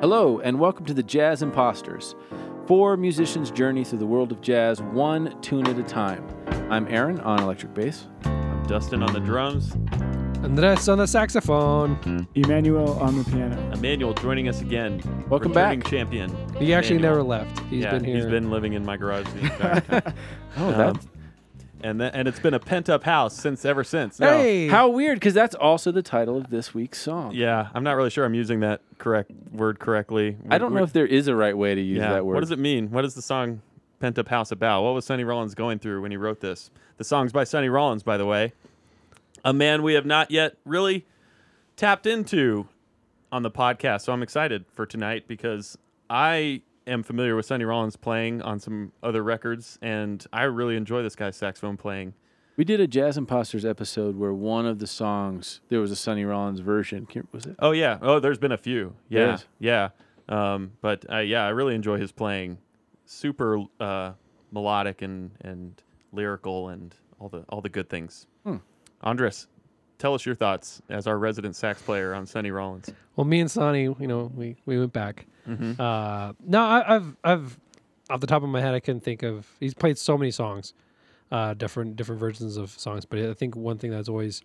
Hello, and welcome to the Jazz Imposters. Four musicians journey through the world of jazz, one tune at a time. I'm Aaron on electric bass. I'm Dustin on the drums. Andres on the saxophone. Emmanuel on the piano. Emmanuel joining us again. Welcome back. champion. He actually Emmanuel. never left. He's yeah, been here. He's been living in my garage the entire time. Oh, Um, that's and th- and it's been a pent up house since ever since. No. hey, how weird, because that's also the title of this week's song. Yeah, I'm not really sure I'm using that correct word correctly. I don't know if there is a right way to use yeah. that word. What does it mean? What is the song Pent Up House about? What was Sonny Rollins going through when he wrote this? The song's by Sonny Rollins, by the way. A man we have not yet really tapped into on the podcast. So I'm excited for tonight because I am familiar with Sonny Rollins playing on some other records, and I really enjoy this guy's saxophone playing. We did a Jazz Imposters episode where one of the songs, there was a Sonny Rollins version. Was it? Oh yeah. Oh, there's been a few. There Yeah. is. Yeah. Um, but uh, yeah, I really enjoy his playing. Super uh, melodic and and lyrical and all the all the good things. Hmm. Andres, tell us your thoughts as our resident sax player on Sonny Rollins. well, me and Sonny, you know, we, we went back. Mm-hmm. Uh, no, I, I've I've off the top of my head, I can think of. He's played so many songs, uh, different different versions of songs. But I think one thing that's always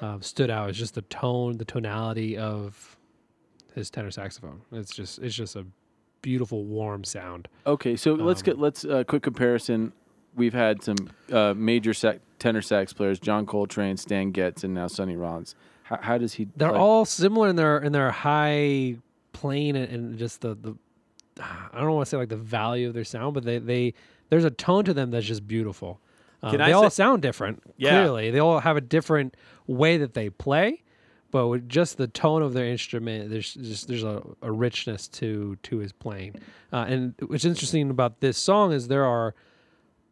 um, stood out is just the tone, the tonality of his tenor saxophone. It's just it's just a beautiful, warm sound. Okay, so let's Um, get let's uh, quick comparison. We've had some uh, major sac- tenor sax players: John Coltrane, Stan Getz, and now Sonny Rollins. How, how does he? They're play? all similar in their in their high plane and, and just the the I don't want to say like the value of their sound, but they they there's a tone to them that's just beautiful. Um, they all say- sound different. Yeah. Clearly, they all have a different way that they play, but with just the tone of their instrument, there's just there's a, a richness to to his playing. Uh, and what's interesting about this song is there are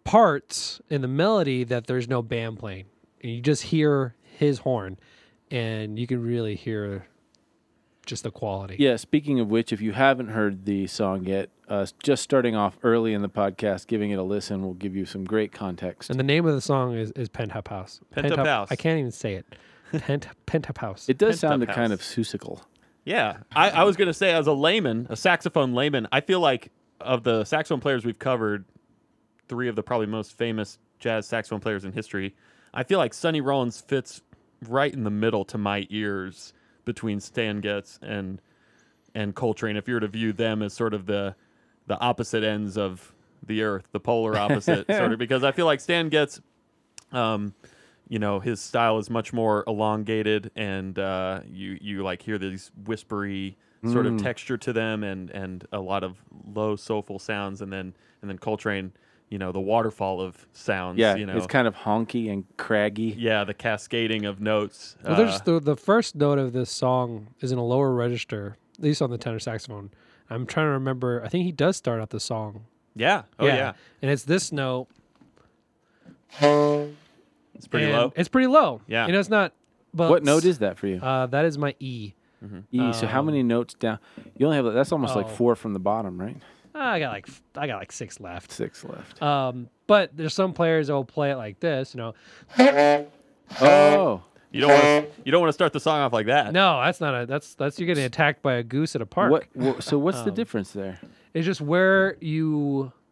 parts in the melody that there's no band playing, and you just hear his horn, and you can really hear just the quality. Yeah. Speaking of which, if you haven't heard the song yet, uh, just starting off early in the podcast, giving it a listen will give you some great context. And the name of the song is, is Penthouse House. Penthouse Penthouse- House. I can't even say it. Pent Penthouse House. it does Pent sound Up kind of susical. Yeah, I, I was gonna say as a layman, a saxophone layman, I feel like of the saxophone players we've covered, three of the probably most famous jazz saxophone players in history. I feel like Sonny Rollins fits right in the middle to my ears between Stan Getz and and Coltrane. If you were to view them as sort of the the opposite ends of the earth, the polar opposite, sort of, because I feel like Stan Getz, um, you know, his style is much more elongated, and uh, you you like hear these whispery sort of Mm. texture to them, and and a lot of low soulful sounds, and then and then Coltrane, you know, the waterfall of sounds. Yeah, you know, it's kind of honky and craggy. yeah, the cascading of notes. Well, uh, there's the the first note of this song is in a lower register, at least on the tenor saxophone. I'm trying to remember. I think he does start out the song. yeah, oh yeah, and it's this note. it's pretty and low. It's pretty low. Yeah. you know, it's not. But What note is that for you? Uh, that is my E. E. So how um, many notes down? You only have that's almost like oh. four from the bottom, right? I got like I got like six left. Six left. Um, but there's some players that will play it like this. You know, Oh, You don't want to you don't want to start the song off like that. no, that's not a. That's that's you're getting attacked by a goose at a park. what? wha- so what's the Um, difference there? It's just where you.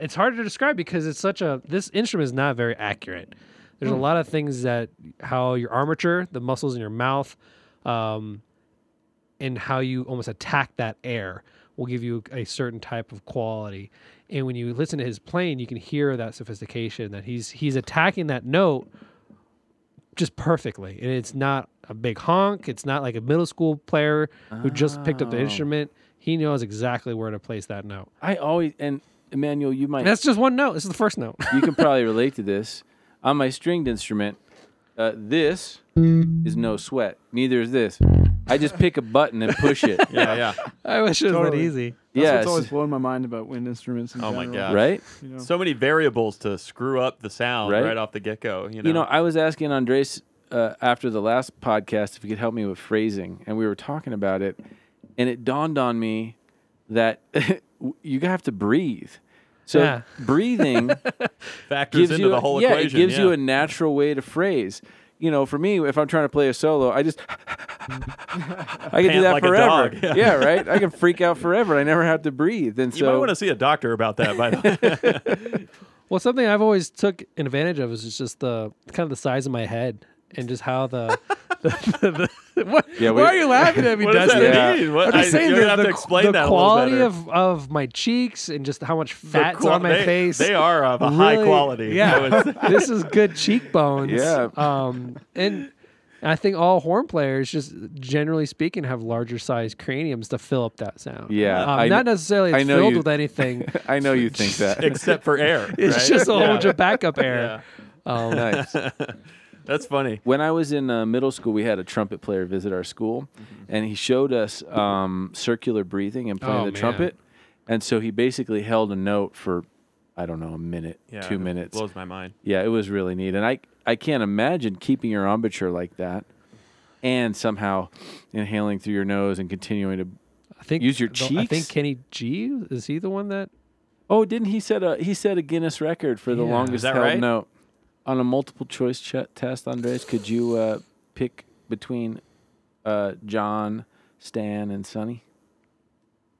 It's hard to describe because it's such a. This instrument is not very accurate. There's a lot of things that how your armature, the muscles in your mouth, um, and how you almost attack that air will give you a certain type of quality. And when you listen to his playing, you can hear that sophistication that he's he's attacking that note just perfectly. And it's not a big honk. It's not like a middle school player who just picked up the Oh. instrument. He knows exactly where to place that note. I always and Emmanuel, you might And that's just one note. This is the first note. you can probably relate to this. On my stringed instrument, uh, this is no sweat. Neither is this. I just pick a button and push it. Yeah, yeah. I wish it was that Totally. easy. That's Yes. what's always blowing my mind about wind instruments. In Oh my general, God. Right? You know? So many variables to screw up the sound Right? right, off the get go. You know, You know, I was asking Andres uh, after the last podcast if he could help me with phrasing, and we were talking about it, and it dawned on me that you have to breathe. So Yeah. breathing factors gives into you the a- whole yeah, equation. it gives you a natural way to phrase. You know, for me, if I'm trying to play a solo, I just I can do that like forever. dog. Yeah. right. I can freak out forever. I never have to breathe. And You might want to see a doctor about that. By the way, Well, something I've always took advantage of is just the kind of the size of my head and just how the. the, the, the what, Yeah, we- why are you laughing at me, what does that mean? What, I'm just I- saying you're the, have the, to explain the that quality a little better. of, of my cheeks and just how much The fat's qua- on my they, face. They are of a high quality. Yeah, this is good cheekbones. Yeah. Um, and I think all horn players, just generally speaking, have larger size craniums to fill up that sound. Yeah, Um, I not kn- necessarily I it's know filled you- with anything. I know you think that. except for air. It's right? just a whole Yeah. bunch of backup air. Um, nice. That's funny. When I was in uh, middle school, we had a trumpet player visit our school, and he showed us um, circular breathing and playing Oh, the man. trumpet. And so he basically held a note for, I don't know, a minute, Yeah, two it minutes. blows my mind. Yeah, it was really neat, and I I can't imagine keeping your embouchure like that, and somehow inhaling through your nose and continuing to. I think Use your the- I think? Kenny G is he the one that? Oh, didn't he set a he set a Guinness record for the Yeah. longest Is held right? note on a multiple choice ch- test? Andres, could you uh, pick between uh, John, Stan, and Sonny?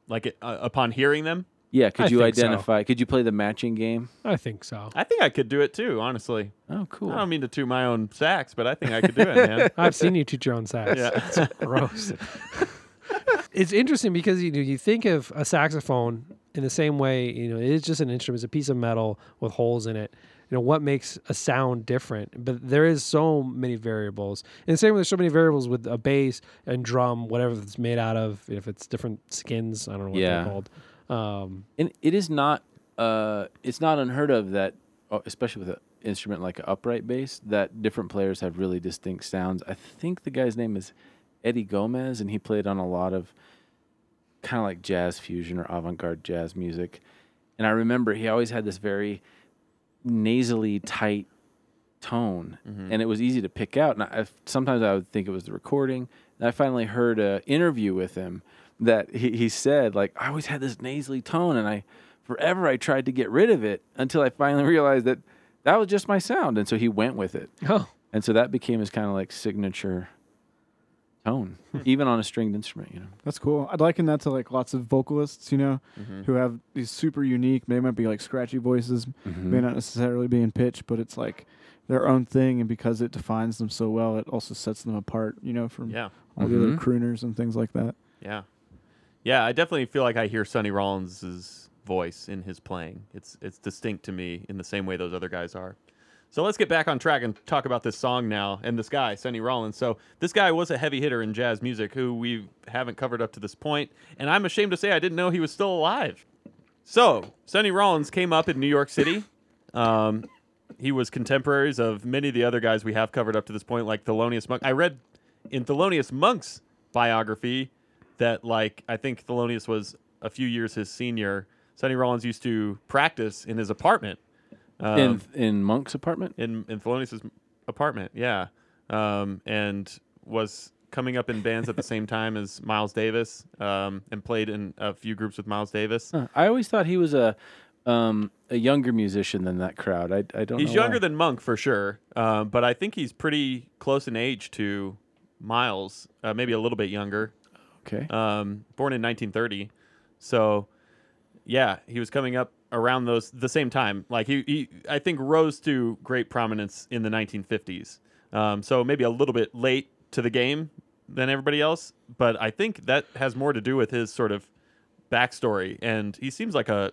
Like it, uh, upon hearing them, Yeah, could I you think so. identify? Could you play the matching game? I think so. I think I could do it too. Honestly, Oh, cool. I don't mean to toot my own sax, but I think I could do it, man. I've seen you toot your own sax. Yeah. It's gross. it's interesting because you know you think of a saxophone in the same way. You know, it is just an instrument; it's a piece of metal with holes in it. You know what makes a sound different, but there is so many variables. And the same way, there's so many variables with a bass and drum, whatever it's made out of. If it's different skins, I don't know what Yeah. they're called. Um, And it is not uh it's not unheard of that uh, especially with an instrument like an upright bass that different players have really distinct sounds. I think the guy's name is Eddie Gomez and he played on a lot of kind of like jazz fusion or avant-garde jazz music. And I remember he always had this very nasally tight tone mm-hmm. and it was easy to pick out and I, sometimes I would think it was the recording. And I finally heard an interview with him that he, he said like I always had this nasally tone and I forever I tried to get rid of it until I finally realized that that was just my sound and so he went with it. oh, And so that became his kind of like signature tone even on a stringed instrument, you know. That's cool. I'd liken that to like lots of vocalists, you know, Mm-hmm. who have these super unique. They might be like scratchy voices, Mm-hmm. may not necessarily be in pitch, but it's like their own thing, and because it defines them so well, it also sets them apart, you know, from Yeah, all the other Mhm. crooners and things like that. yeah, yeah. I definitely feel like I hear Sonny Rollins' voice in his playing. It's it's distinct to me in the same way those other guys are. So let's get back on track and talk about this song now and this guy, Sonny Rollins. So this guy was a heavy hitter in jazz music who we haven't covered up to this point, and I'm ashamed to say I didn't know he was still alive. So Sonny Rollins came up in New York City. Um, he was contemporaries of many of the other guys we have covered up to this point, like Thelonious Monk. I read in Thelonious Monk's biography that, like, I think Thelonious was a few years his senior. Sonny Rollins used to practice in his apartment. Um, in in Monk's apartment? in in Thelonious's apartment, yeah, um, and was coming up in bands at the same time as Miles Davis, um, and played in a few groups with Miles Davis. Huh. I always thought he was a um, a younger musician than that crowd. I, I don't He's younger why. than Monk for sure, um, but I think he's pretty close in age to Miles, uh, maybe a little bit younger. Okay. Um, born in 1930, so yeah, he was coming up around those the same time. Like he, he I think rose to great prominence in the 1950s. Um, so maybe a little bit late to the game than everybody else, but I think that has more to do with his sort of backstory. And he seems like a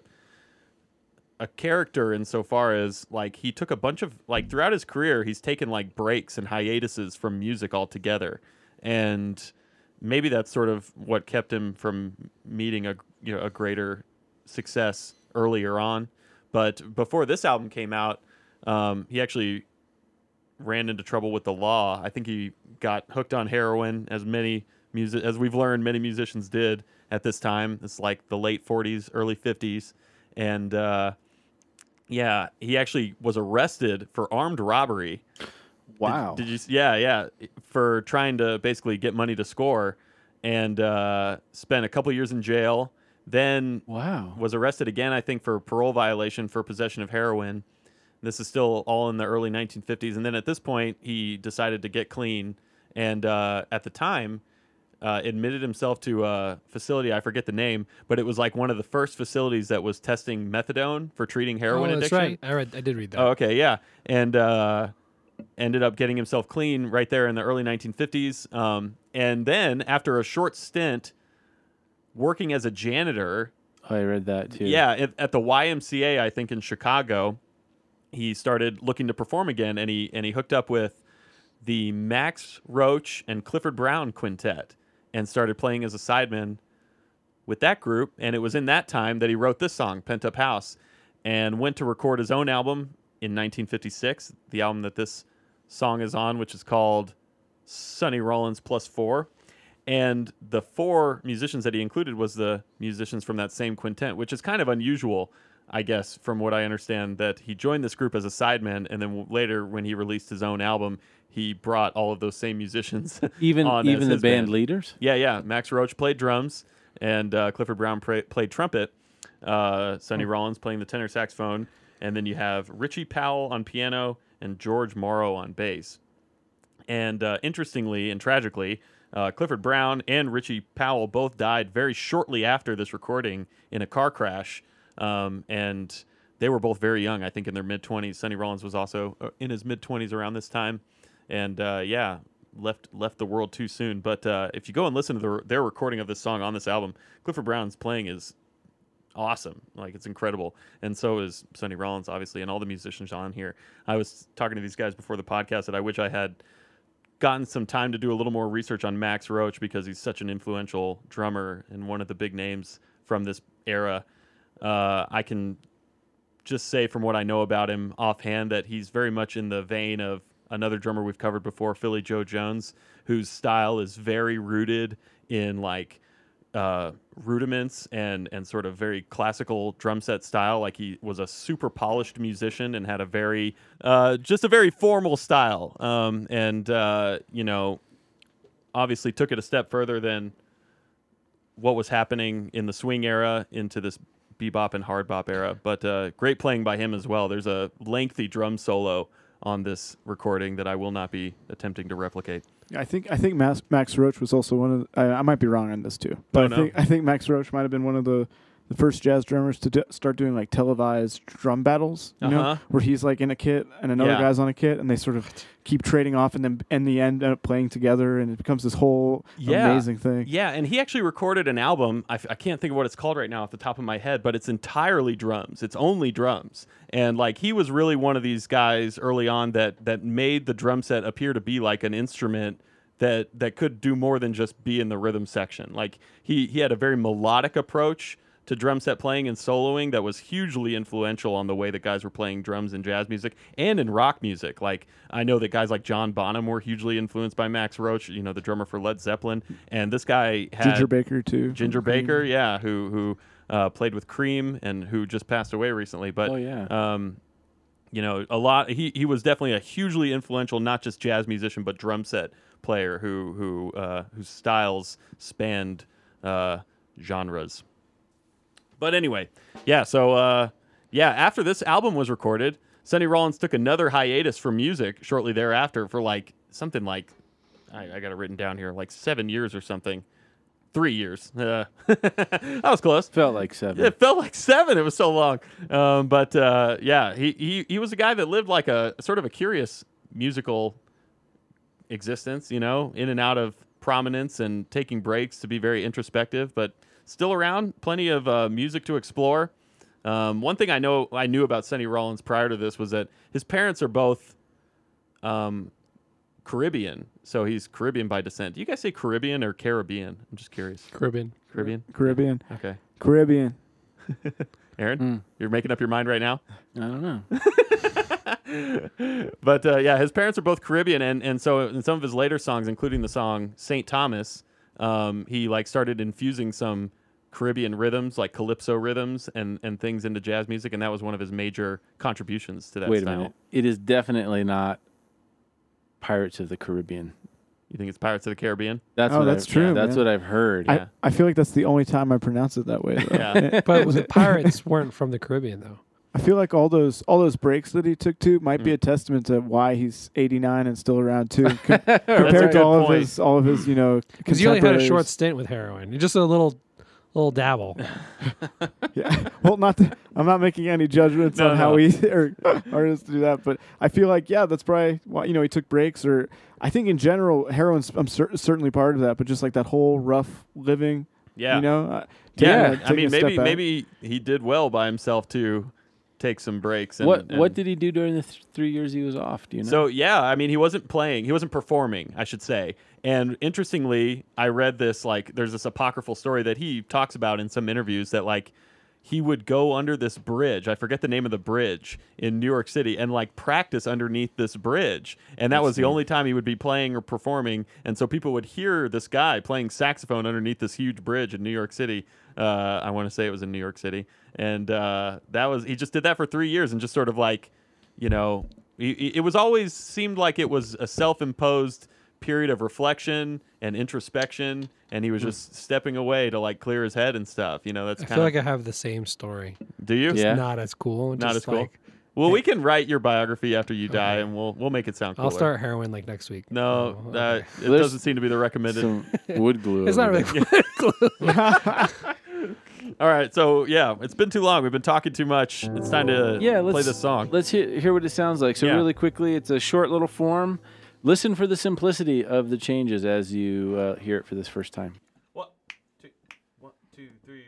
a character insofar as like he took a bunch of like throughout his career he's taken like breaks and hiatuses from music altogether and maybe that's sort of what kept him from meeting a you know a greater success earlier on but before this album came out um, he actually ran into trouble with the law i think he got hooked on heroin as many music as we've learned many musicians did at this time it's like the late 40s early 50s and uh, yeah, he actually was arrested for armed robbery. Wow. Did, you? Yeah, yeah, for trying to basically get money to score, and uh, spent a couple years in jail. Then wow. was arrested again, I think, for parole violation for possession of heroin. This is still all in the early 1950s, and then at this point, he decided to get clean, and uh, at the time, uh, admitted himself to a facility. I forget the name, but it was like one of the first facilities that was testing methadone for treating heroin oh, that's addiction. right. I read. I did read that. Oh, okay, yeah, and uh, ended up getting himself clean right there in the early 1950s. Um, and then after a short stint working as a janitor, Oh, I read that too. yeah, at, at the YMCA, I think in Chicago, he started looking to perform again, and he and he hooked up with the Max Roach and Clifford Brown quintet, and started playing as a sideman with that group. And it was in that time that he wrote this song, "Pent Up House," and went to record his own album in 1956, the album that this song is on, which is called Sonny Rollins Plus Four. And the four musicians that he included was the musicians from that same quintet, which is kind of unusual, I guess, from what I understand. That he joined this group as a sideman, and then later, when he released his own album, he brought all of those same musicians. Even even the his band, leaders. yeah, yeah. Max Roach played drums, and uh, Clifford Brown pra- played trumpet. Uh, Sonny Rollins playing the tenor saxophone, and then you have Richie Powell on piano and George Morrow on bass. And uh, interestingly and tragically, uh, Clifford Brown and Richie Powell both died very shortly after this recording in a car crash. Um, and they were both very young, I think in their mid 20s. Sonny Rollins was also uh, in his mid 20s around this time. And uh, yeah, left left the world too soon. But uh, if you go and listen to the, their recording of this song on this album, Clifford Brown's playing is awesome. Like it's incredible, and so is Sonny Rollins, obviously, and all the musicians on here. I was talking to these guys before the podcast that I wish I had gotten some time to do a little more research on Max Roach because he's such an influential drummer and one of the big names from this era. Uh, I can just say from what I know about him offhand that he's very much in the vein of another drummer we've covered before, Philly Joe Jones, whose style is very rooted in like uh, rudiments and and sort of very classical drum set style. Like he was a super polished musician and had a very uh, just a very formal style. Um, and uh, you know, obviously took it a step further than what was happening in the swing era into this bebop and hard bop era. But uh, great playing by him as well. There's a lengthy drum solo on this recording that I will not be attempting to replicate. I think I think Max, Max Roach was also one of. The, I, I might be wrong on this too, but Oh, I think I think Max Roach might have been one of the the first jazz drummers to do, start doing like televised drum battles. You know, Uh-huh. where he's like in a kit and another Yeah. guy's on a kit, and they sort of keep trading off, and then in the end end up playing together, and it becomes this whole Yeah. amazing thing. Yeah, and he actually recorded an album. I, f- I can't think of what it's called right now off the top of my head, but it's entirely drums. It's only drums, and like he was really one of these guys early on that that made the drum set appear to be like an instrument that that could do more than just be in the rhythm section. Like he he had a very melodic approach to drum set playing and soloing that was hugely influential on the way that guys were playing drums in jazz music and in rock music. Like I know that guys like John Bonham were hugely influenced by Max Roach, you know, the drummer for Led Zeppelin, and this guy had Ginger Baker too. Ginger Baker, yeah, who who uh, played with Cream and who just passed away recently. But Oh, yeah. um, you know, a lot. He he was definitely a hugely influential, not just jazz musician, but drum set player who who uh, whose styles spanned uh, genres. But anyway, yeah. So uh, yeah, after this album was recorded, Sonny Rollins took another hiatus from music shortly thereafter for like something like I, I got it written down here, like seven years or something. Three years. Uh, that was close. Felt like seven. It felt like seven. It was so long. Um, but uh, yeah, he, he he was a guy that lived like a sort of a curious musical existence. You know, in and out of prominence and taking breaks to be very introspective, but still around. Plenty of uh, music to explore. Um, one thing I know I knew about Sonny Rollins prior to this was that his parents are both um, Caribbean, so he's Caribbean by descent. Do you guys say Caribbean or Caribbean? I'm just curious. Caribbean. Caribbean. Caribbean, Okay. Caribbean. Aaron, Mm. you're making up your mind right now. I don't know. but uh, yeah, his parents are both Caribbean, and and so in some of his later songs, including the song Saint Thomas, um, he like started infusing some Caribbean rhythms, like calypso rhythms, and and things into jazz music, and that was one of his major contributions to that Wait style. a minute. It is definitely not Pirates of the Caribbean. You think it's Pirates of the Caribbean? That's Oh, what that's I've, true, That's man. what I've heard. Yeah. I, I feel like that's the only time I pronounce it that way. Though. Yeah. But the pirates weren't from the Caribbean, though. I feel like all those all those breaks that he took too might Mm. be a testament to why he's 89 and still around too, com- compared to all point. of his all of his you know. Because you only had a short stint with heroin. Just a little, little dabble. Yeah. Well, not. To, I'm not making any judgments No, on how no. he or artists do that, but I feel like yeah, that's probably why you know he took breaks or I think in general heroin's I'm cer- certainly part of that, but just like that whole rough living, Yeah. you know. Uh, yeah. taking a- I mean, taking a step maybe maybe he did well by himself to take some breaks. And, what what did he do during the th- three years he was off? Do you know? So yeah, I mean, he wasn't playing. He wasn't performing, I should say. And interestingly, I read this like there's this apocryphal story that he talks about in some interviews that like he would go under this bridge. I forget the name of the bridge in New York City and like practice underneath this bridge. And that was the only time he would be playing or performing. And so people would hear this guy playing saxophone underneath this huge bridge in New York City. Uh, I want to say it was in New York City. And uh, that was he just did that for three years and just sort of like you know, it, it was always seemed like it was a self-imposed period of reflection and introspection, and he was just stepping away to like clear his head and stuff. You know, that's I kind feel of. like I have the same story. do you? Yeah. Not as cool. Not just as cool. like- Well, we can write your biography after you die, Okay. and we'll we'll make it sound. Cooler. I'll start heroin like next week. No, Oh, uh, okay. it There's doesn't seem to be the recommended. some wood glue. It's not over really there. All right, so yeah, it's been too long. We've been talking too much. It's time to Yeah, let's play this song. Let's hear, hear what it sounds like. So Yeah. really quickly, it's a short little form. Listen for the simplicity of the changes as you uh, hear it for this first time. One, two, one, two, three.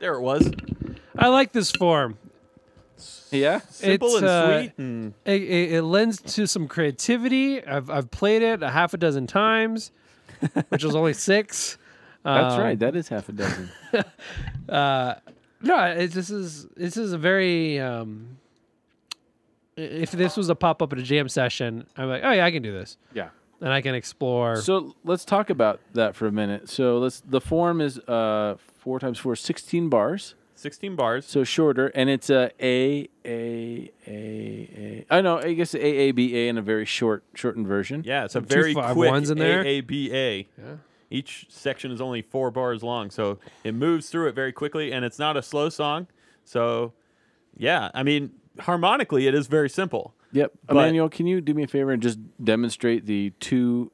There it was. I like this form. Yeah. Simple It's, and uh, sweet. And It, it, it lends to some creativity. I've I've played it a half a dozen times, which was only six. That's Um, right. That is half a dozen. Uh, no, it, this is this is a very. Um, if this was a pop up at a jam session, I'm like, oh yeah, I can do this, yeah. and I can explore. So let's talk about that for a minute. So let's. The form is uh, four times four, 16 bars. 16 bars. So shorter, and it's a A A A A. I know. I guess A A B A in a very short, shortened version. Yeah, it's a Two very five quick ones in there? AABA. Yeah. Each section is only four bars long, so it moves through it very quickly, and it's not a slow song. So, yeah, I mean, harmonically, it is very simple. Yep. Emmanuel, can you do me a favor and just demonstrate the two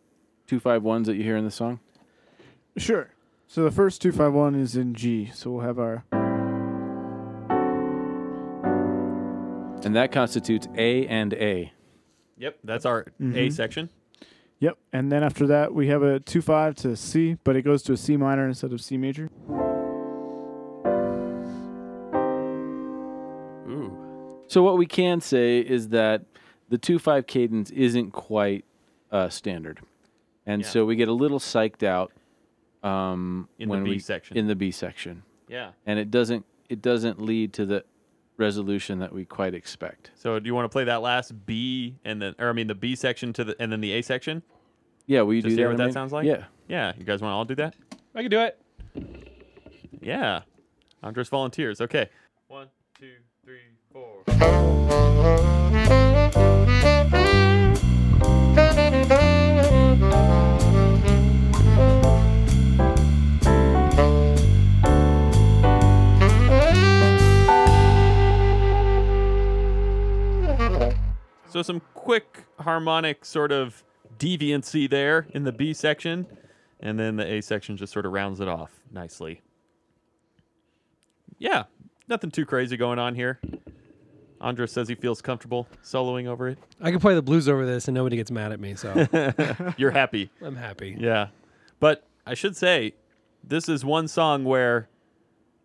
two five ones that you hear in the song? Sure. So the first two five one is in G. So we'll have our And that constitutes A and A. Yep, that's our A Mhm. section. yep, and then after that we have a two five to C, but it goes to a C minor instead of C major. Ooh, So what we can say is that the two five cadence isn't quite uh, standard, and Yeah. so we get a little psyched out um, In the B we section. in the B section, yeah. and it doesn't it doesn't lead to the resolution that we quite expect. So, do you want to play that last B and then, or I mean, the B section to the and then the A section? Yeah, will you Just do hear that? what that Emmanuel? sounds like? Yeah. Yeah, you guys want to all do that? I can do it. Yeah. Andres volunteers. Okay. One, two, three, four. So some quick harmonic sort of deviancy there in the B section, and then the A section just sort of rounds it off nicely. Yeah, nothing too crazy going on here. Andres says he feels comfortable soloing over it. I can play the blues over this, and nobody gets mad at me. So You're happy. I'm happy. Yeah. But I should say, this is one song where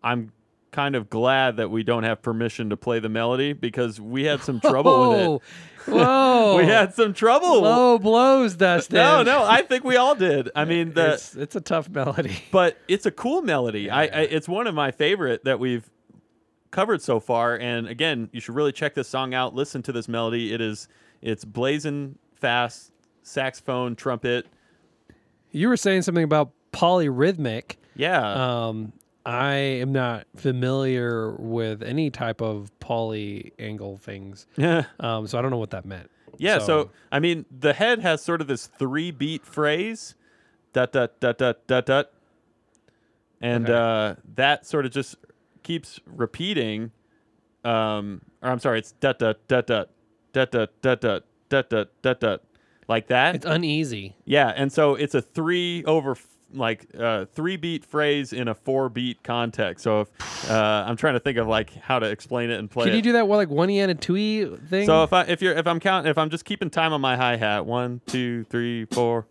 I'm kind of glad that we don't have permission to play the melody because we had some trouble with it. Oh, Whoa! We had some trouble. low blows, Dustin. No, no, I think we all did. I mean, the it's, it's a tough melody. but it's a cool melody. I, I it's one of my favorite that we've covered so far. And again, you should really check this song out. Listen to this melody. It is it's blazing fast saxophone, trumpet. You were saying something about polyrhythmic. Yeah. Um, I am not familiar with any type of poly angle things. yeah. Um, so I don't know what that meant. Yeah, so, So- I mean, the head has sort of this three beat phrase, dot dot dot dot dot dot, and Okay. uh, that sort of just keeps repeating. Um, or I'm sorry, it's dot dot dot dot dot dot dot dot dot dot dot dot, like that. It's uneasy. yeah, and so it's a three over like uh, three beat phrase in a four beat context. So if uh, I'm trying to think of like how to explain it and play Can it. you do that with like one e and a two e thing? So if I if you're if I'm counting if I'm just keeping time on my hi hat, one, two, three, four.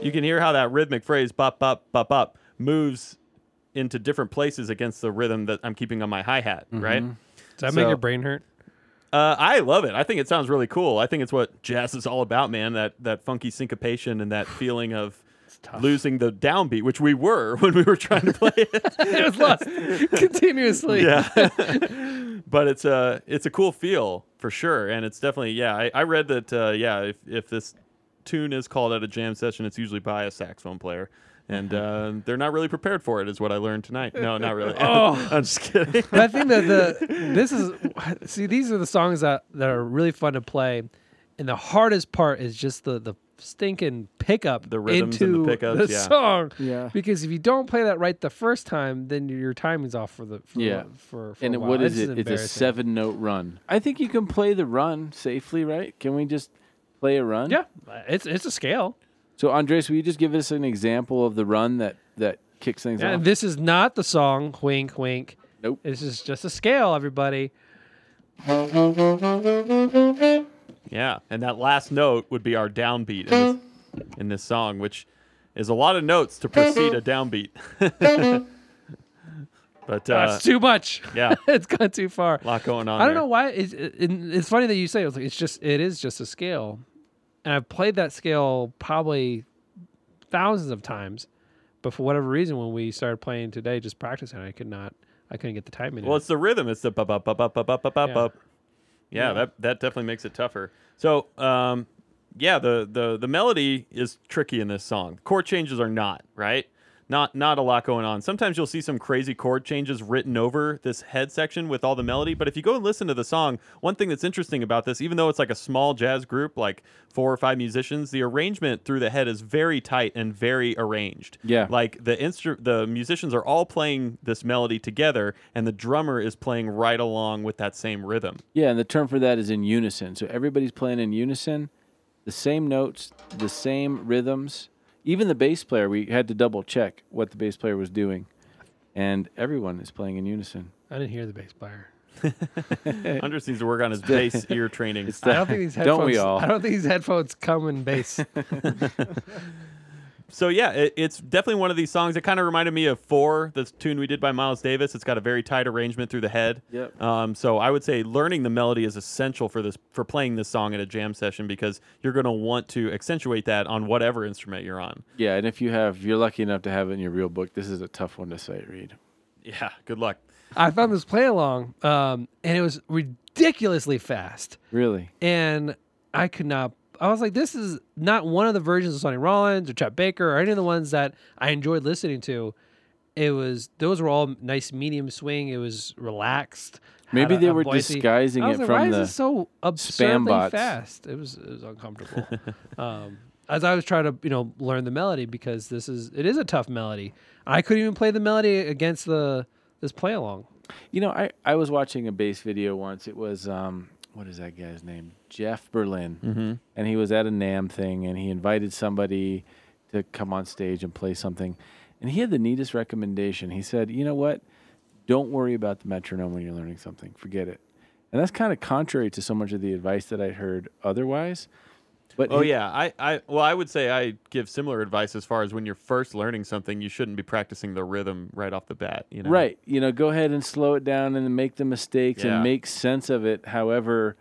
You can hear how that rhythmic phrase bop bop bop bop moves into different places against the rhythm that I'm keeping on my hi hat, right? Does that make your brain hurt? Uh, I love it. I think it sounds really cool. I think it's what jazz is all about, man. That that funky syncopation and that feeling of losing the downbeat, which we were when we were trying to play it. it was lost continuously. yeah, but it's a it's a cool feel for sure, and it's definitely yeah. I, I read that uh, yeah, if if this tune is called at a jam session, it's usually by a saxophone player. And uh, they're not really prepared for it, is what I learned tonight. No, not really. Oh. I'm just kidding. But I think that the this is see these are the songs that that are really fun to play, and the hardest part is just the the stinking pickup The rhythms and the into pickups, the yeah. song. Yeah. Because if you don't play that right the first time, then your timing's off for the for Yeah. for, for And a it- while. what is This it? It's a seven note run. I think you can play the run safely, right? Can we just play a run? Yeah, it's it's a scale. So Andres, will you just give us an example of the run that that kicks things Yeah, off? this is not the song. Wink, wink. Nope. This is just a scale, everybody. Yeah, and that last note would be our downbeat in this, in this song, which is a lot of notes to precede a downbeat. but uh, That's too much. yeah, it's gone too far. a lot going on. I don't there. know why. It's, it, it's funny that you say it. It's, like, it's just it is just a scale, and I've played that scale probably thousands of times, but for whatever reason, when we started playing today, just practicing, I could not. I couldn't get the timing. Well, in. it's the rhythm. It's the bup bup bup bup bup bup bup bup. Yeah. Yeah, that that definitely makes it tougher. So, um, yeah, the the the melody is tricky in this song. Chord changes are not right. Not not a lot going on. Sometimes you'll see some crazy chord changes written over this head section with all the melody. But if you go and listen to the song, one thing that's interesting about this, even though it's like a small jazz group, like four or five musicians, the arrangement through the head is very tight and very arranged. Yeah. Like the instru- the musicians are all playing this melody together, and the drummer is playing right along with that same rhythm. Yeah, and the term for that is in unison. So everybody's playing in unison, the same notes, the same rhythms. Even the bass player, we had to double check what the bass player was doing, and everyone is playing in unison. I didn't hear the bass player. Andres needs to work on his bass ear training. It's I the- don't think these headphones. don't we all? I don't think these headphones come in bass. So yeah, it, it's definitely one of these songs. It kind of reminded me of Four, the tune we did by Miles Davis. It's got a very tight arrangement through the head. Yep. Um, so I would say learning the melody is essential for this for playing this song at a jam session because you're going to want to accentuate that on whatever instrument you're on. Yeah, and if you have, if you're lucky enough to have it in your real book, this is a tough one to sight read. Yeah. Good luck. I found this play along, um, and it was ridiculously fast. Really? and I could not. I was like, this is not one of the versions of Sonny Rollins or Chet Baker or any of the ones that I enjoyed listening to. It was those were all nice medium swing. It was relaxed. Maybe a- they a were disguising it like, from why the is so absurdly bots. fast? It was it was uncomfortable. um, as I was trying to you know learn the melody because this is it is a tough melody. I couldn't even play the melody against the this play along. You know, I, I was watching a bass video once. It was um, what is that guy's name? Jeff Berlin, Mm-hmm. and he was at a NAMM thing, and he invited somebody to come on stage and play something, and he had the neatest recommendation. He said, "You know what? Don't worry about the metronome when you're learning something. Forget it." And that's kind of contrary to so much of the advice that I heard otherwise. But Oh he- yeah, I, I well I would say I give similar advice as far as when you're first learning something, you shouldn't be practicing the rhythm right off the bat. You know, Right. You know, go ahead and slow it down and make the mistakes Yeah. and make sense of it however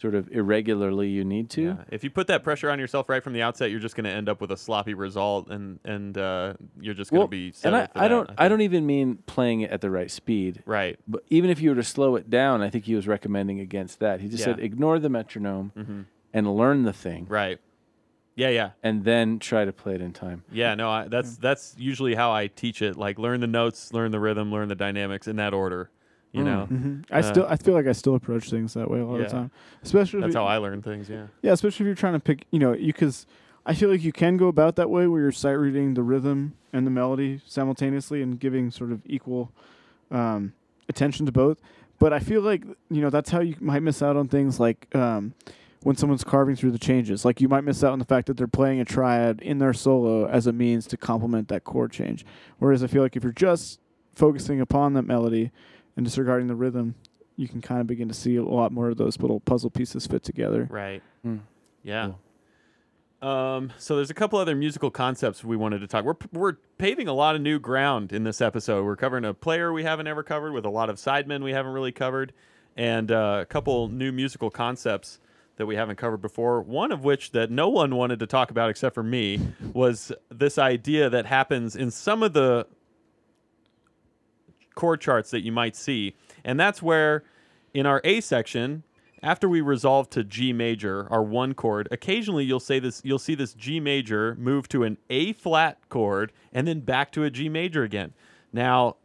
sort of irregularly you need to. Yeah. If you put that pressure on yourself right from the outset, you're just going to end up with a sloppy result, and and uh, you're just going to Well, be. and I, I that, don't I, think. don't even mean playing it at the right speed. Right. But even if you were to slow it down, I think he was recommending against that. He just Yeah. said ignore the metronome hmm and learn the thing, Right. Yeah. Yeah. and then try to play it in time. Yeah. No. I, that's that's usually how I teach it. Like learn the notes, learn the rhythm, learn the dynamics in that order. You Mm. know. hmm I Uh, still I feel like I still approach things that way a lot Yeah. of the time, especially That's you- how I learn things. Yeah. Yeah, especially if you're trying to pick, you know, you because I feel like you can go about that way where you're sight reading the rhythm and the melody simultaneously and giving sort of equal um, attention to both. But I feel like you know that's how you might miss out on things like um, when someone's carving through the changes. Like you might miss out on the fact that they're playing a triad in their solo as a means to complement that chord change. Whereas I feel like if you're just focusing upon that melody and disregarding the rhythm, you can kind of begin to see a lot more of those little puzzle pieces fit together. Right. Mm. Yeah. Um, so there's a couple other musical concepts we wanted to talk. We're we're paving a lot of new ground in this episode. We're covering a player we haven't ever covered with a lot of sidemen we haven't really covered, and uh, a couple new musical concepts that we haven't covered before. One of which that no one wanted to talk about except for me was this idea that happens in some of the chord charts that you might see. And that's where in our A section, after we resolve to G major, our one chord, occasionally you'll say this you'll see this G major move to an A flat chord and then back to a G major again. Now,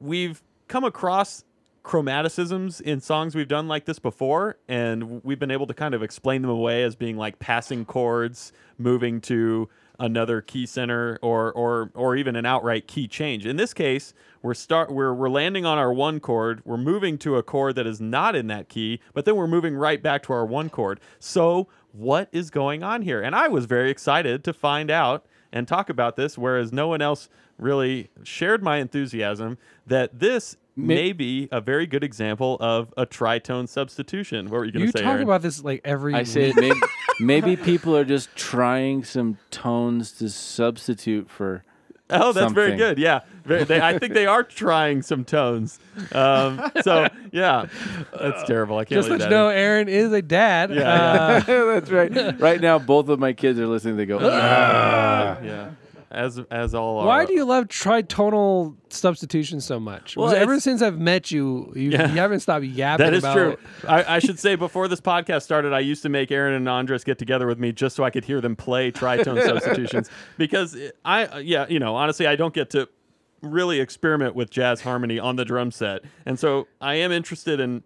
we've come across chromaticisms in songs we've done like this before and we've been able to kind of explain them away as being like passing chords moving to another key center or or or even an outright key change. In this case, we're start we're we're landing on our one chord, we're moving to a chord that is not in that key, but then we're moving right back to our one chord. So, what is going on here? And I was very excited to find out and talk about this whereas no one else really shared my enthusiasm that this May- may a very good example of a tritone substitution. What were you going to say? You talk Aaron? about this like every. I say maybe, maybe people are just trying some tones to substitute for. Oh, that's very good. Yeah, very, they, I think they are trying some tones. Um, so yeah, that's terrible. I can't Just let you know, in. Aaron is a dad. Yeah, Uh, That's right. Right now, both of my kids are listening. They go, "Ah." Yeah, as as all are. Why do you love tritonal substitution so much? Well, ever since I've met you, you, Yeah. you haven't stopped yapping That is about true. I, I should say before this podcast started, I used to make Aaron and Andres get together with me just so I could hear them play tritone substitutions because I, yeah, you know, honestly, I don't get to really experiment with jazz harmony on the drum set, and so I am interested in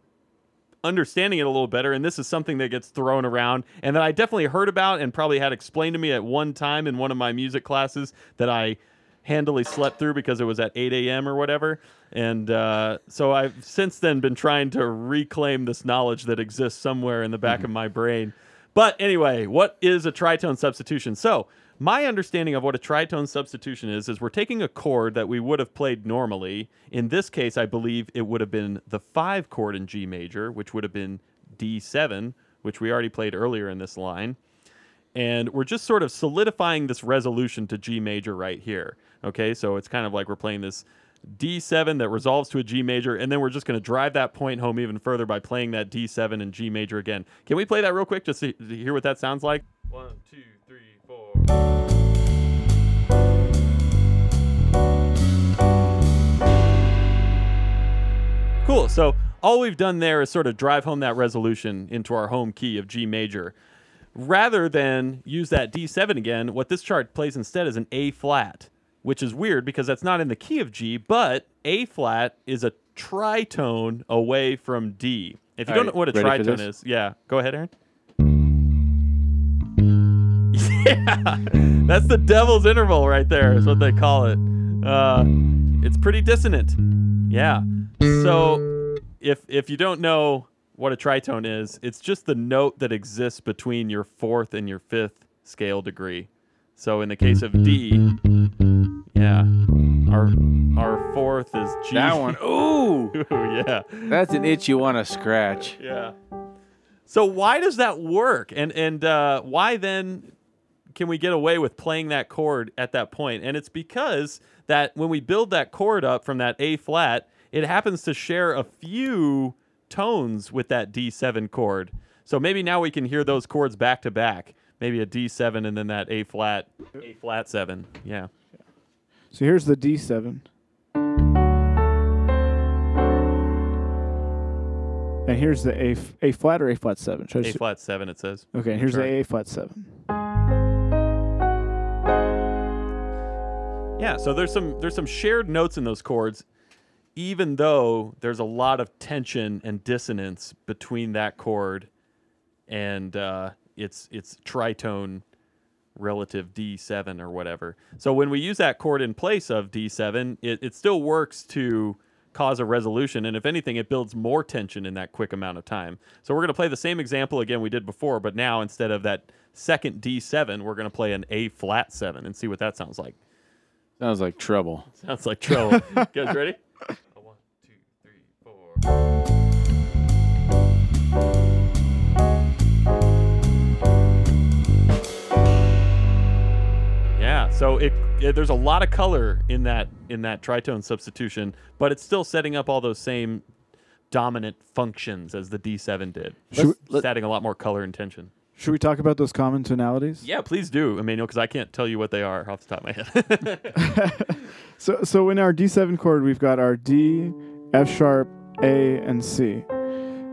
understanding it a little better. And this is something that gets thrown around and that I definitely heard about and probably had explained to me at one time in one of my music classes that I handily slept through because it was at 8 a.m. or whatever. And uh, so I've since then been trying to reclaim this knowledge that exists somewhere in the back of my brain. But anyway, what is a tritone substitution? So, my understanding of what a tritone substitution is is we're taking a chord that we would have played normally. In this case, I believe it would have been the 5 chord in G major, which would have been D7, which we already played earlier in this line and we're just sort of solidifying this resolution to G major right here. Okay, so it's kind of like we're playing this D7 that resolves to a G major, and then we're just going to drive that point home even further by playing that D7 and G major again. Can we play that real quick just to hear what that sounds like? One, two. Cool. So all we've done there is sort of drive home that resolution into our home key of G major. Rather than use that D7 again, what this chart plays instead is an A flat, which is weird because that's not in the key of G, but A flat is a tritone away from D. If you All don't right, know what a tritone is, yeah, go ahead, Aaron. Yeah, that's the devil's interval right there, is what they call it. Uh, it's pretty dissonant. Yeah. So if if you don't know what a tritone is, it's just the note that exists between your fourth and your fifth scale degree. So in the case of D, yeah, our our fourth is G. that one. Ooh, Ooh, yeah. that's an itch you want to scratch. Yeah. So why does that work? And and uh, why then can we get away with playing that chord at that point? And it's because that when we build that chord up from that A flat, it happens to share a few tones with that D7 chord. So maybe now we can hear those chords back to back. Maybe a D7 and then that A flat, A flat seven. Yeah. So here's the D7. And here's the A, f- A flat or A flat 7? Should I A flat seven, it says. okay, here's Sure. the A flat 7. Yeah, so there's some there's some shared notes in those chords, even though there's a lot of tension and dissonance between that chord and uh, its its tritone relative D7 or whatever. So when we use that chord in place of D7, it, it still works to cause a resolution, and if anything, it builds more tension in that quick amount of time. So we're going to play the same example again we did before, but now instead of that second D7, we're going to play an A flat seven and see what that sounds like. Sounds like trouble. Sounds like trouble. you guys ready? One, two, three, four. Yeah, so it, it there's a lot of color in that in that tritone substitution, but it's still setting up all those same dominant functions as the D7 did. Should It's let- adding a lot more color and tension. Should we talk about those common tonalities? Yeah, please do, Emmanuel, because I can't tell you what they are off the top of my head. So so in our D7 chord we've got our D, F sharp, A, and C.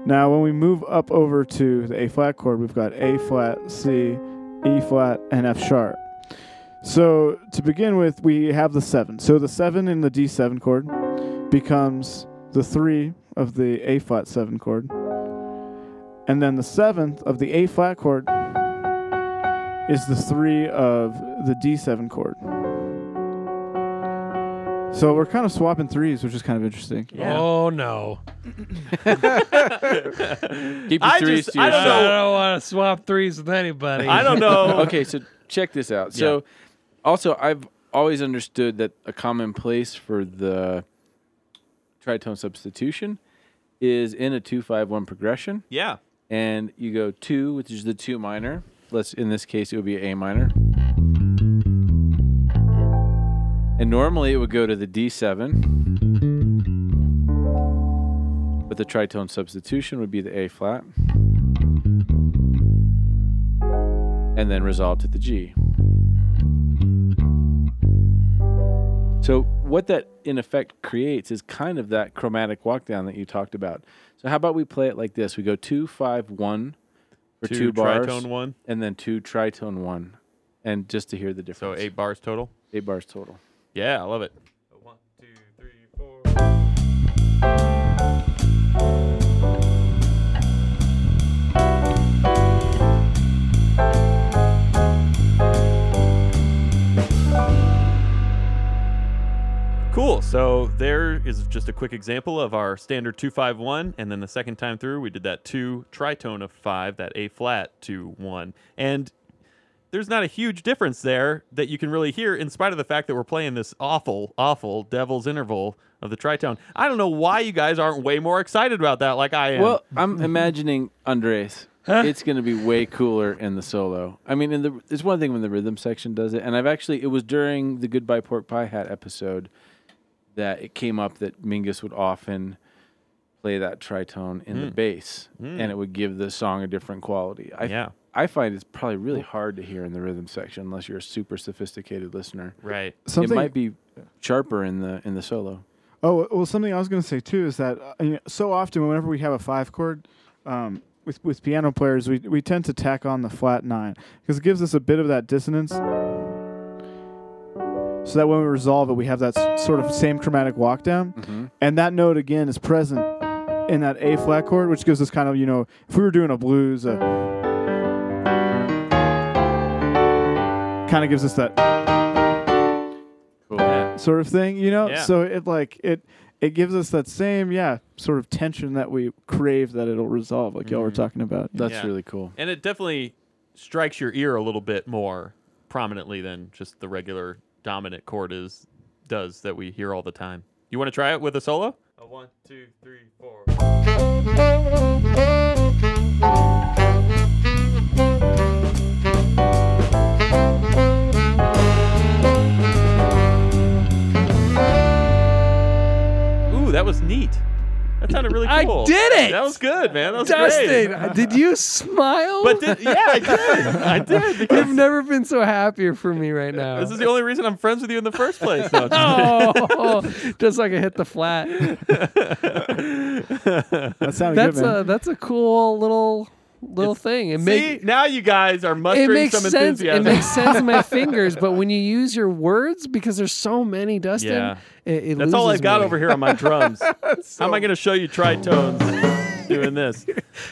Now when we move up over to the A flat chord, we've got A flat, C, E flat, and F sharp. So to begin with, we have the seven. So the seven in the D7 chord becomes the three of the A flat seven chord. And then the seventh of the A flat chord is the three of the D7 chord. So we're kind of swapping threes, which is kind of interesting. Yeah. Oh no! Keep your I threes just- to I I don't yourself. know. don't want to swap threes with anybody. I don't know. okay, so check this out. So, also, I've always understood that a common place for the tritone substitution is in a two-five-one progression, Yeah. And you go two, which is the two minor. Let's in this case, it would be A minor, and normally it would go to the D7, but the tritone substitution would be the A flat, and then resolve to the G. So what that in effect creates is kind of that chromatic walk down that you talked about. So how about we play it like this? We go two five one for two, bars, tritone one. and then two tritone one, and just to hear the difference. So eight bars total. eight bars total. Yeah, I love it. Cool. So there is just a quick example of our standard 251 and then the second time through we did that 2 tritone of 5, that A flat to 1. And there's not a huge difference there that you can really hear in spite of the fact that we're playing this awful awful devil's interval of the tritone. I don't know why you guys aren't way more excited about that like I am. Well, I'm imagining Andres. It's going to be way cooler in the solo. I mean, in the it's one thing when the rhythm section does it, and I've actually it was during the Goodbye Pork Pie Hat episode that it came up that Mingus would often play that tritone in the bass, and it would give the song a different quality. I, Yeah. I find it's probably really hard to hear in the rhythm section unless you're a super sophisticated listener. right. Something it might be sharper in the in the solo. Oh well, something I was going to say too is that uh, you know, so often whenever we have a five chord um, with with piano players, we we tend to tack on the flat nine because it gives us a bit of that dissonance. So that when we resolve it, we have that s- sort of same chromatic walk down, Mm-hmm. and that note again is present in that A flat chord, which gives us kind of you know if we were doing a blues, uh, kind of gives us that Cool. Sort of thing, you know. Yeah. So it like it it gives us that same yeah sort of tension that we crave that it'll resolve, like y'all were Mhm. talking about. That's Yeah. really cool. And it definitely strikes your ear a little bit more prominently than just the regular dominant chord is does that we hear all the time. You want to try it with a solo? A one, two, three, four. Ooh, that was neat. That sounded really cool. I did it! That was good, man. That was Dustin, great. did you smile? But did, yeah, I did. I did because You've never been so happier for me right now. this is the only reason I'm friends with you in the first place. No, oh, just like I hit the flat. That sounded That's good, man. a that's a cool little little thing. It See, makes now you guys are it mustering makes some sense. It enthusiasm. makes sense in my fingers, but when you use your words, because there's so many, Dustin, Yeah. it, it That's all I've got me. over here on my drums. How am I going to show you tritones doing this?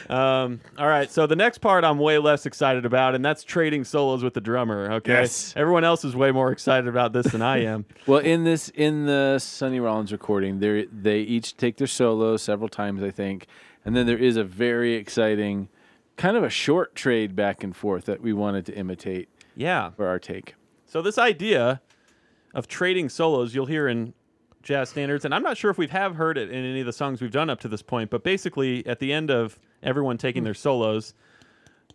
Um, all right, so the next part I'm way less excited about, and that's trading solos with the drummer. Okay, Yes. everyone else is way more excited about this than I am. Well, in this in the Sonny Rollins recording, they they each take their solo several times, I think, and then there is a very exciting, kind of a short trade back and forth that we wanted to imitate yeah. for our take. So this idea of trading solos, you'll hear in jazz standards, and I'm not sure if we have heard it in any of the songs we've done up to this point, but basically at the end of everyone taking hmm. their solos,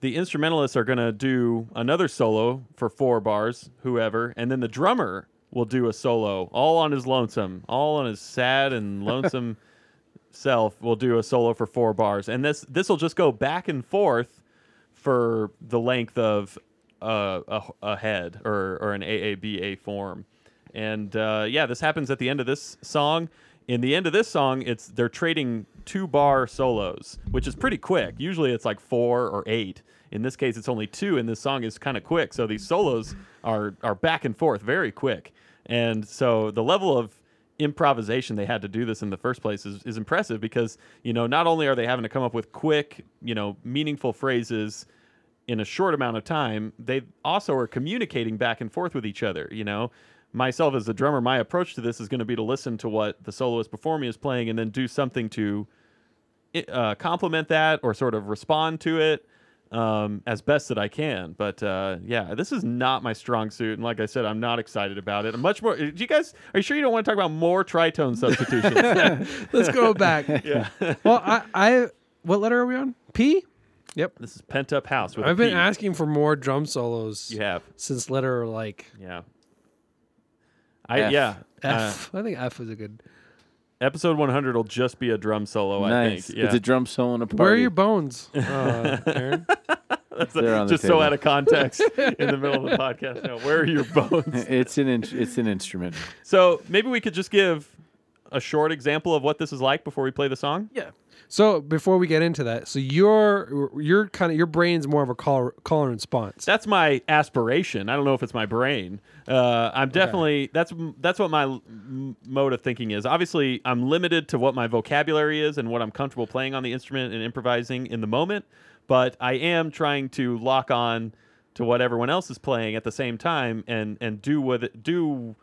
the instrumentalists are going to do another solo for four bars, whoever, and then the drummer will do a solo all on his lonesome, all on his sad and lonesome self will do a solo for four bars. And this this will just go back and forth for the length of uh, a, a head or, or an AABA form. And uh, yeah, this happens at the end of this song. In the end of this song, it's they're trading two bar solos, which is pretty quick. Usually it's like four or eight. In this case, it's only two, and this song is kind of quick. So these solos are are back and forth very quick. And so the level of improvisation they had to do this in the first place is, is impressive because you know not only are they having to come up with quick you know meaningful phrases in a short amount of time, they also are communicating back and forth with each other. You know, myself as a drummer, my approach to this is going to be to listen to what the soloist before me is playing and then do something to uh, complement that or sort of respond to it um, as best that I can. But uh, yeah, this is not my strong suit, and like I said, I'm not excited about it. I'm much more. Do you guys? Are you sure you don't want to talk about more tritone substitutions? Let's go back. yeah, well, I, I, what letter are we on? P. Yep. this is pent up house. With a I've been P. asking for more drum solos You have, since letter like yeah. I F. yeah. Uh, F. I think F is a good. Episode 100 will just be a drum solo. I think. Yeah. It's a drum solo and a party. Where are your bones, uh, Aaron? They're on the just so out of context in the middle of the podcast. No, where are your bones? It's an in, it's an instrument. So maybe we could just give a short example of what this is like before we play the song. Yeah. So before we get into that, so your your kind of your brain's more of a call call and response. That's my aspiration. I don't know if it's my brain. Uh, I'm definitely that's that's what my m- mode of thinking is. Obviously, I'm limited to what my vocabulary is and what I'm comfortable playing on the instrument and improvising in the moment. But I am trying to lock on to what everyone else is playing at the same time and and do with it, do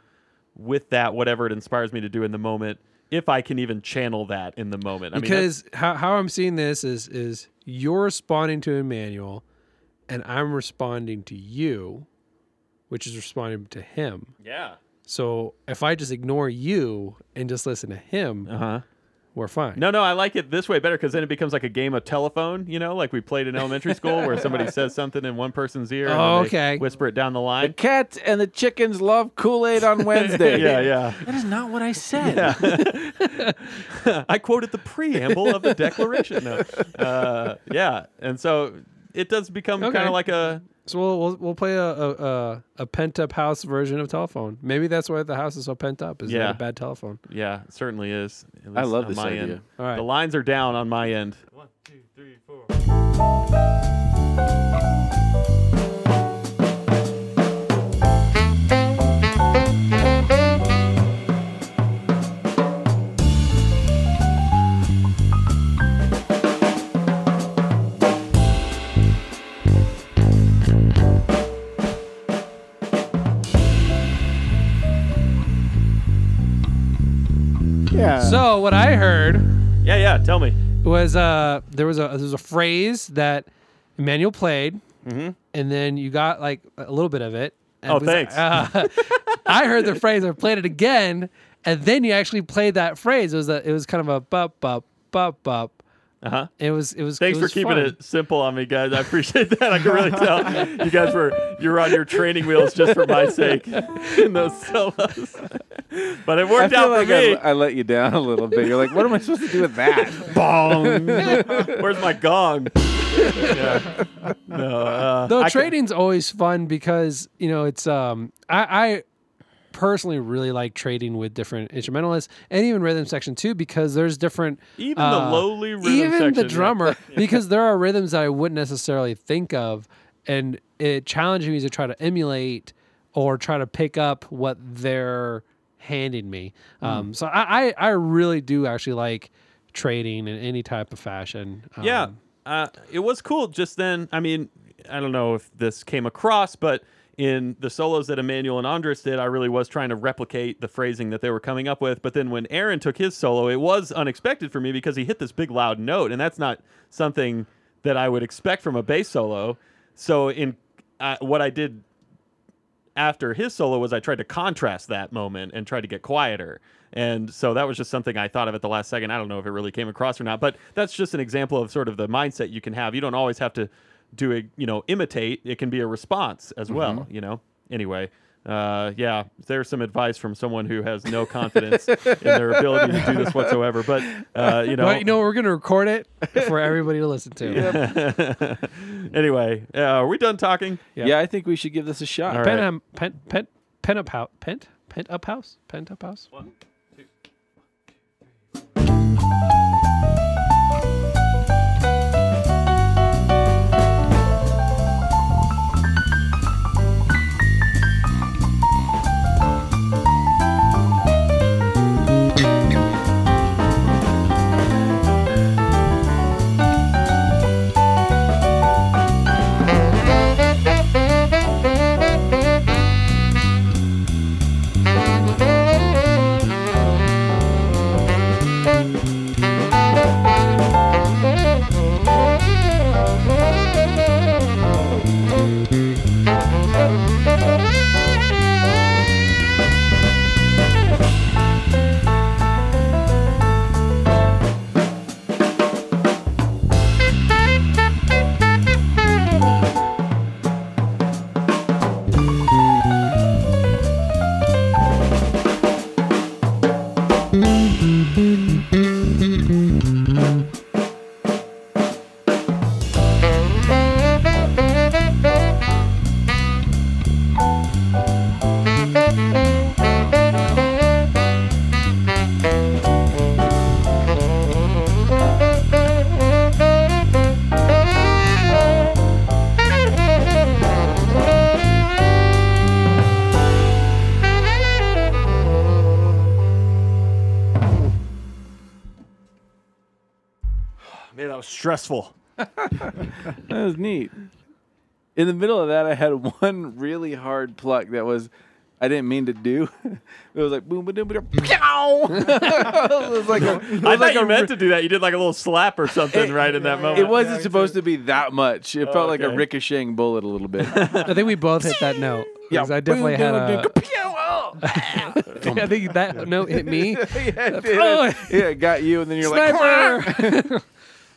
with that whatever it inspires me to do in the moment. If I can even channel that in the moment, I mean, because how, how I'm seeing this is is you're responding to Emmanuel, and I'm responding to you, which is responding to him. yeah, So if I just ignore you and just listen to him, uh huh. We're fine. No, no, I like it this way better because then it becomes like a game of telephone, you know, like we played in elementary school where somebody says something in one person's ear and Oh, then they okay. whisper it down the line. The line. cat and the chickens love Kool Aid on Wednesday. yeah, yeah. That is not what I said. I quoted the preamble of the Declaration. No. Uh, yeah, and so it does become Okay. kind of like a So we'll we'll, we'll play a, a a a pent up house version of telephone. Maybe that's why the house is so pent up. Is Yeah. that a bad telephone? yeah, it certainly is. at I least love on this my idea. End. All right. The lines are down on my end. One, two, three, four. Yeah. So what I heard Yeah, yeah. Tell me. was uh there was a there was a phrase that Emmanuel played, Mhm. and then you got like a little bit of it. and Oh, it was, thanks. uh, I heard the phrase. I played it again, and then you actually played that phrase. It was a, it was kind of a bup bup bup bup Uh huh. It was it was. Thanks it for keeping fun. it simple on me, guys. I appreciate that. I can really tell you guys were you're on your training wheels just for my sake in those solos. but it I worked feel out like for me. I, I let you down a little bit. You're like, what am I supposed to do with that? Bong. Where's my gong? yeah. No. Uh, Though I ca- trading's always fun because you know it's um I, I personally really like trading with different instrumentalists and even rhythm section too because there's different even uh, the lowly rhythm even section, the yeah. drummer because there are rhythms that I wouldn't necessarily think of and it challenges me to try to emulate or try to pick up what they're handing me. Um, so I, I I really do actually like trading in any type of fashion. Yeah, Um, uh, it was cool. Just then, I mean, I don't know if this came across, but in the solos that Emmanuel and Andres did, I really was trying to replicate the phrasing that they were coming up with. But then when Aaron took his solo, it was unexpected for me because he hit this big loud note, and that's not something that I would expect from a bass solo. So in uh, what I did after his solo was I tried to contrast that moment and tried to get quieter. And so that was just something I thought of at the last second. I don't know if it really came across or not, but that's just an example of sort of the mindset you can have. You don't always have to do a, you know, imitate. It can be a response as well, you know. Anyway, uh, yeah, there's some advice from someone who has no confidence in their ability to do this whatsoever. But uh, you know, But you know, we're gonna record it for everybody to listen to. anyway, uh, are we done talking? Yeah. Yeah. I think we should give this a shot. All Pen, right. um, pen, pen, pen up house, pent, pent up house, pent up house. Man, that was stressful. That was neat. In the middle of that, I had one really hard pluck that was I didn't mean to do. It was like boom, boom, boom, boom, pow. it was like a, it was I thought like you a meant ri- to do that. You did like a little slap or something It- right in that moment. It wasn't supposed to be that much. It felt oh, like a ricocheting bullet a little bit. I think we both hit that note. because I definitely Boom, had boom, a. boom, pew, oh. I think that note hit me. yeah, it oh. did. Oh. yeah, it got you, and then you're like, Sniper!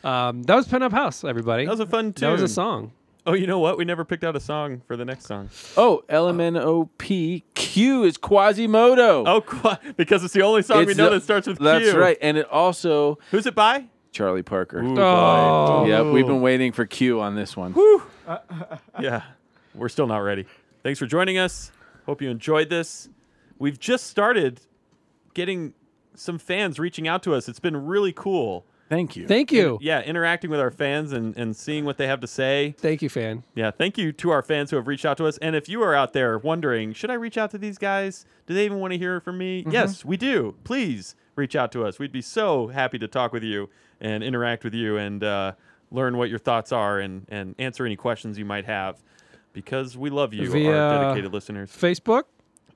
Um, that was Pen Up House, everybody. That was a fun tune. That was a song. Oh, you know what? We never picked out a song for the next song. oh, LMNOP Q is Quasimodo. Oh, qu- because it's the only song we know the- that starts with That's Q. That's right, and it also Who's it by? Charlie Parker. Ooh, Oh. boy. Yep, we've been waiting for Q on this one. Yeah, we're still not ready. Thanks for joining us. Hope you enjoyed this. We've just started getting some fans reaching out to us. It's been really cool. Thank you. Thank you. Yeah, interacting with our fans and, and seeing what they have to say. Thank you, fan. Yeah, thank you to our fans who have reached out to us. And if you are out there wondering, should I reach out to these guys? Do they even want to hear from me? Yes, we do. Please reach out to us. We'd be so happy to talk with you and interact with you and uh, learn what your thoughts are and, and answer any questions you might have because we love you, Via- our dedicated listeners. Facebook.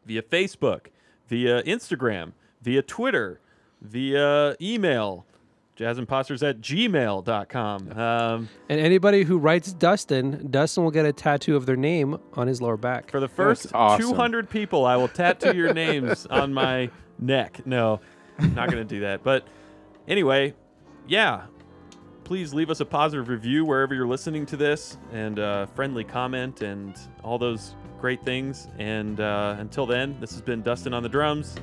Via Facebook, via Instagram, via Twitter, via email, jazzimposters at gmail.com. Um, And anybody who writes Dustin, Dustin will get a tattoo of their name on his lower back. For the first awesome. 200 people, I will tattoo your names on my neck. No, not going to do that. But anyway, yeah. please leave us a positive review wherever you're listening to this, and uh, friendly comment, and all those great things. And uh, until then, this has been Dustin on the drums.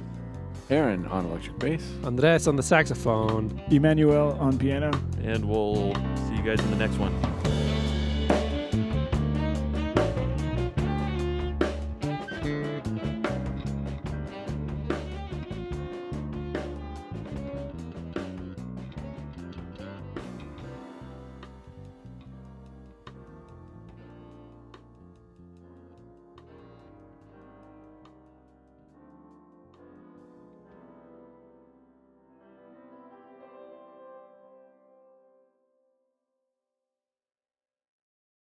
Aaron on electric bass. Andres on the saxophone. Emmanuel on piano. and we'll see you guys in the next one.